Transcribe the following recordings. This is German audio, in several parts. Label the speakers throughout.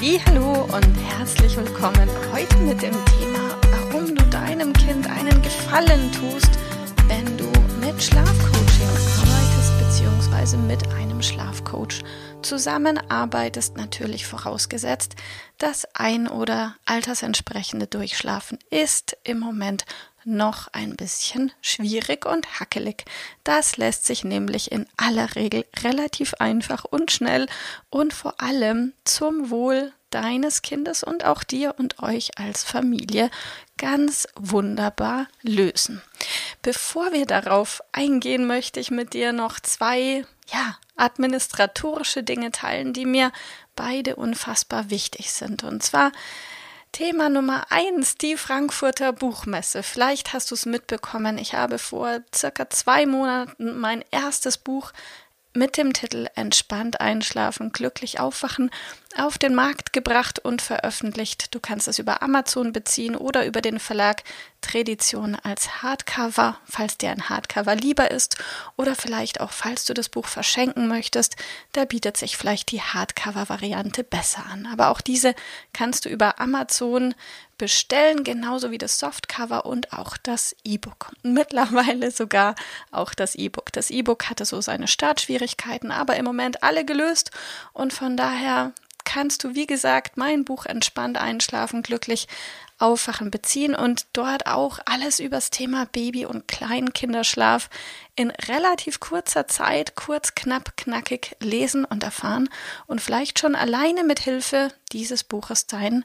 Speaker 1: Hallo und herzlich willkommen heute mit dem Thema, warum du deinem Kind einen Gefallen tust, wenn du mit Schlafcoaching arbeitest bzw. mit einem Schlafcoach zusammenarbeitest, natürlich vorausgesetzt, dass ein oder altersentsprechende Durchschlafen ist im Moment noch ein bisschen schwierig und hackelig. Das lässt sich nämlich in aller Regel relativ einfach und schnell und vor allem zum Wohl deines Kindes und auch dir und euch als Familie ganz wunderbar lösen. Bevor wir darauf eingehen, möchte ich mit dir noch zwei, ja, administratorische Dinge teilen, die mir beide unfassbar wichtig sind. Und zwar Thema Nummer eins, die Frankfurter Buchmesse. Vielleicht hast du es mitbekommen. Ich habe vor circa zwei Monaten mein erstes Buch mit dem Titel Entspannt einschlafen, glücklich aufwachen auf den Markt gebracht und veröffentlicht. Du kannst es über Amazon beziehen oder über den Verlag Tradition als Hardcover, falls dir ein Hardcover lieber ist oder vielleicht auch falls du das Buch verschenken möchtest, da bietet sich vielleicht die Hardcover-Variante besser an. Aber auch diese kannst du über Amazon bestellen, genauso wie das Softcover und auch das E-Book. Mittlerweile sogar auch das E-Book. Das E-Book hatte so seine Startschwierigkeiten, aber im Moment alle gelöst und von daher kannst du, wie gesagt, mein Buch Entspannt einschlafen, glücklich aufwachen beziehen und dort auch alles übers Thema Baby- und Kleinkinderschlaf in relativ kurzer Zeit, kurz, knapp, knackig lesen und erfahren und vielleicht schon alleine mit Hilfe dieses Buches dein,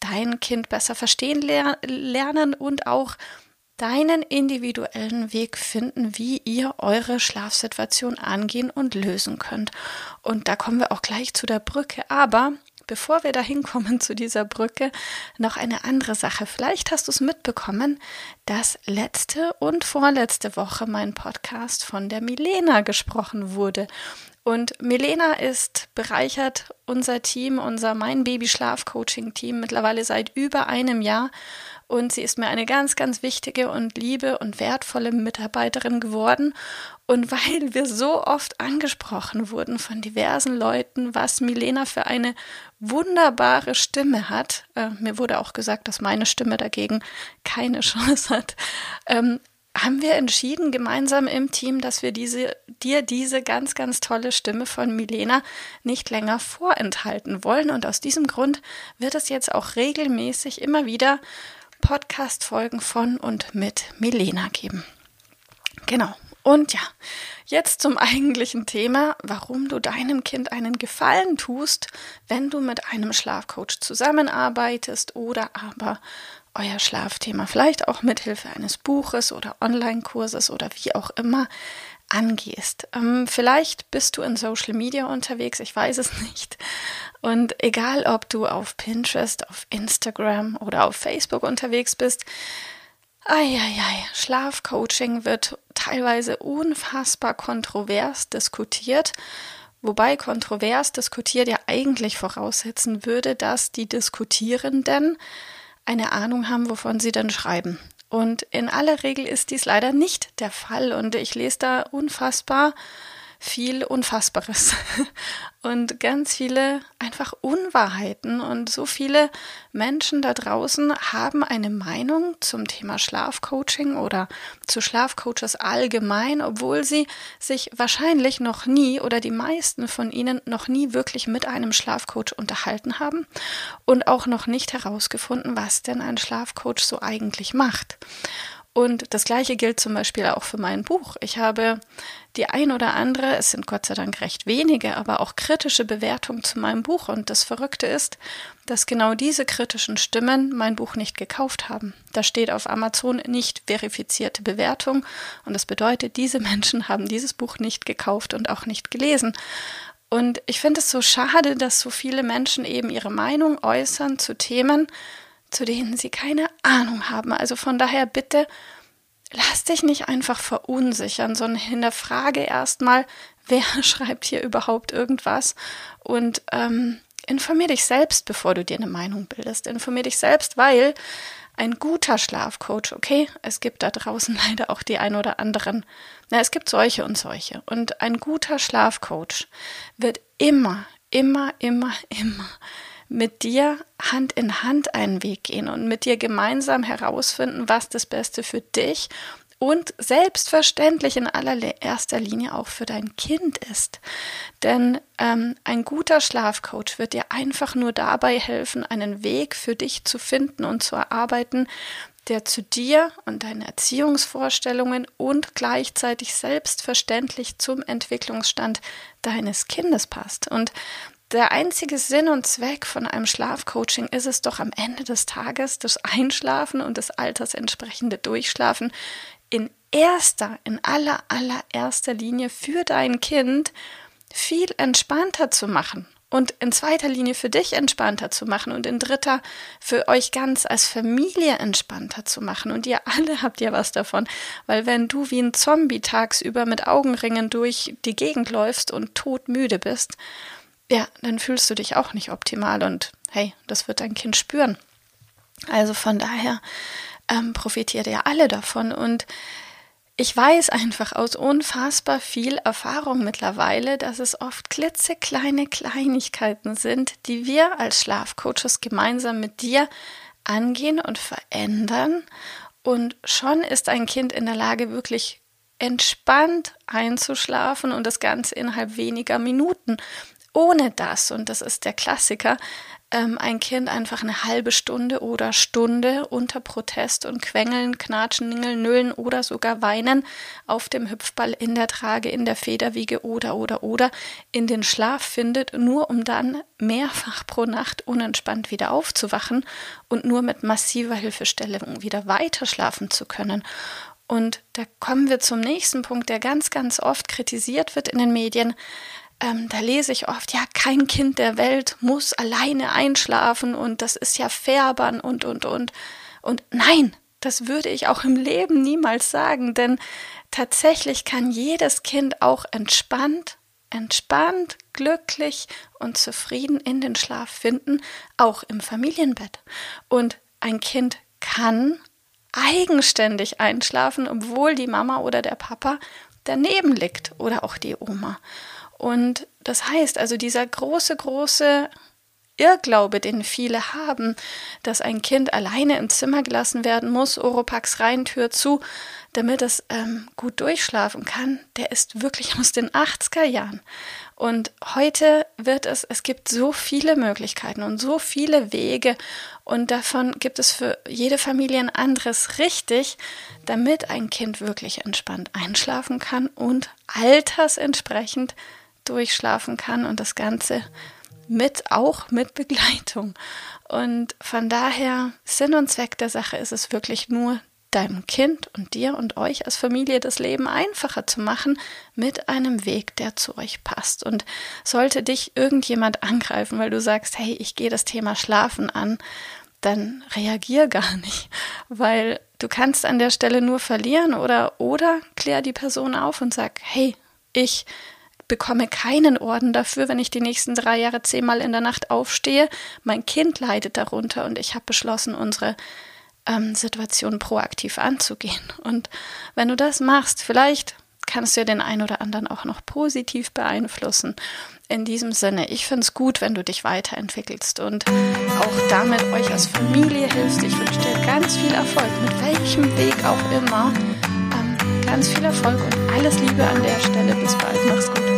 Speaker 1: dein Kind besser verstehen lernen und auch deinen individuellen Weg finden, wie ihr eure Schlafsituation angehen und lösen könnt. Und da kommen wir auch gleich zu der Brücke. Aber bevor wir da hinkommen zu dieser Brücke, noch eine andere Sache. Vielleicht hast du es mitbekommen, dass letzte und vorletzte Woche mein Podcast von der Milena gesprochen wurde. Und Milena ist bereichert unser Team, unser Mein Baby Schlaf Coaching Team mittlerweile seit über einem Jahr und sie ist mir eine ganz, ganz wichtige und liebe und wertvolle Mitarbeiterin geworden. Und weil wir so oft angesprochen wurden von diversen Leuten, was Milena für eine wunderbare Stimme hat, äh, mir wurde auch gesagt, dass meine Stimme dagegen keine Chance hat, ähm, haben wir entschieden gemeinsam im Team, dass wir diese, dir diese ganz, ganz tolle Stimme von Milena nicht länger vorenthalten wollen. Und aus diesem Grund wird es jetzt auch regelmäßig immer wieder Podcast-Folgen von und mit Milena geben. Genau. Und ja, jetzt zum eigentlichen Thema, warum du deinem Kind einen Gefallen tust, wenn du mit einem Schlafcoach zusammenarbeitest oder aber euer Schlafthema vielleicht auch mit Hilfe eines Buches oder Online-Kurses oder wie auch immer angehst. Ähm, vielleicht bist du in Social Media unterwegs, ich weiß es nicht. Und egal, ob du auf Pinterest, auf Instagram oder auf Facebook unterwegs bist, Eieiei, Schlafcoaching wird teilweise unfassbar kontrovers diskutiert, wobei kontrovers diskutiert ja eigentlich voraussetzen würde, dass die Diskutierenden eine Ahnung haben, wovon sie dann schreiben. Und in aller Regel ist dies leider nicht der Fall und ich lese da unfassbar viel Unfassbares und ganz viele einfach Unwahrheiten. Und so viele Menschen da draußen haben eine Meinung zum Thema Schlafcoaching oder zu Schlafcoaches allgemein, obwohl sie sich wahrscheinlich noch nie oder die meisten von ihnen noch nie wirklich mit einem Schlafcoach unterhalten haben und auch noch nicht herausgefunden, was denn ein Schlafcoach so eigentlich macht. Und das gleiche gilt zum Beispiel auch für mein Buch. Ich habe die ein oder andere, es sind Gott sei Dank recht wenige, aber auch kritische Bewertungen zu meinem Buch. Und das Verrückte ist, dass genau diese kritischen Stimmen mein Buch nicht gekauft haben. Da steht auf Amazon nicht verifizierte Bewertung. Und das bedeutet, diese Menschen haben dieses Buch nicht gekauft und auch nicht gelesen. Und ich finde es so schade, dass so viele Menschen eben ihre Meinung äußern zu Themen, zu denen sie keine Ahnung haben. Also von daher bitte lass dich nicht einfach verunsichern, sondern hinterfrage erstmal, wer schreibt hier überhaupt irgendwas und ähm, informier dich selbst, bevor du dir eine Meinung bildest. Informier dich selbst, weil ein guter Schlafcoach, okay, es gibt da draußen leider auch die ein oder anderen, na, es gibt solche und solche. Und ein guter Schlafcoach wird immer, immer, immer, immer mit dir Hand in Hand einen Weg gehen und mit dir gemeinsam herausfinden, was das Beste für dich und selbstverständlich in allererster Linie auch für dein Kind ist. Denn ähm, ein guter Schlafcoach wird dir einfach nur dabei helfen, einen Weg für dich zu finden und zu erarbeiten, der zu dir und deinen Erziehungsvorstellungen und gleichzeitig selbstverständlich zum Entwicklungsstand deines Kindes passt. Und der einzige Sinn und Zweck von einem Schlafcoaching ist es doch am Ende des Tages, das Einschlafen und das altersentsprechende Durchschlafen in erster, in aller, allererster Linie für dein Kind viel entspannter zu machen und in zweiter Linie für dich entspannter zu machen und in dritter für euch ganz als Familie entspannter zu machen. Und ihr alle habt ja was davon, weil wenn du wie ein Zombie tagsüber mit Augenringen durch die Gegend läufst und todmüde bist, ja, dann fühlst du dich auch nicht optimal und hey, das wird dein Kind spüren. Also von daher ähm, profitiert ihr alle davon und ich weiß einfach aus unfassbar viel Erfahrung mittlerweile, dass es oft klitzekleine Kleinigkeiten sind, die wir als Schlafcoaches gemeinsam mit dir angehen und verändern. Und schon ist ein Kind in der Lage, wirklich entspannt einzuschlafen und das Ganze innerhalb weniger Minuten ohne das, und das ist der Klassiker, ähm, ein Kind einfach eine halbe Stunde oder Stunde unter Protest und Quengeln, Knatschen, Ningeln, Nüllen oder sogar Weinen auf dem Hüpfball in der Trage, in der Federwiege oder oder oder in den Schlaf findet, nur um dann mehrfach pro Nacht unentspannt wieder aufzuwachen und nur mit massiver Hilfestellung wieder weiter schlafen zu können. Und da kommen wir zum nächsten Punkt, der ganz, ganz oft kritisiert wird in den Medien ähm, da lese ich oft, ja, kein Kind der Welt muss alleine einschlafen und das ist ja Färbern und, und, und. Und nein, das würde ich auch im Leben niemals sagen, denn tatsächlich kann jedes Kind auch entspannt, entspannt, glücklich und zufrieden in den Schlaf finden, auch im Familienbett. Und ein Kind kann eigenständig einschlafen, obwohl die Mama oder der Papa daneben liegt oder auch die Oma. Und das heißt also, dieser große, große Irrglaube, den viele haben, dass ein Kind alleine im Zimmer gelassen werden muss, Oropax rein, Tür zu, damit es ähm, gut durchschlafen kann, der ist wirklich aus den 80er Jahren. Und heute wird es, es gibt so viele Möglichkeiten und so viele Wege und davon gibt es für jede Familie ein anderes richtig, damit ein Kind wirklich entspannt einschlafen kann und altersentsprechend durchschlafen kann und das Ganze mit, auch mit Begleitung. Und von daher, Sinn und Zweck der Sache ist es wirklich nur, deinem Kind und dir und euch als Familie das Leben einfacher zu machen mit einem Weg, der zu euch passt. Und sollte dich irgendjemand angreifen, weil du sagst, hey, ich gehe das Thema Schlafen an, dann reagier gar nicht, weil du kannst an der Stelle nur verlieren oder oder klär die Person auf und sag, hey, ich bekomme keinen Orden dafür, wenn ich die nächsten drei Jahre zehnmal in der Nacht aufstehe. Mein Kind leidet darunter und ich habe beschlossen, unsere ähm, Situation proaktiv anzugehen. Und wenn du das machst, vielleicht kannst du ja den einen oder anderen auch noch positiv beeinflussen. In diesem Sinne, ich finde es gut, wenn du dich weiterentwickelst und auch damit euch als Familie hilfst. Ich wünsche dir ganz viel Erfolg, mit welchem Weg auch immer. Ähm, ganz viel Erfolg und alles Liebe an der Stelle. Bis bald. Mach's gut.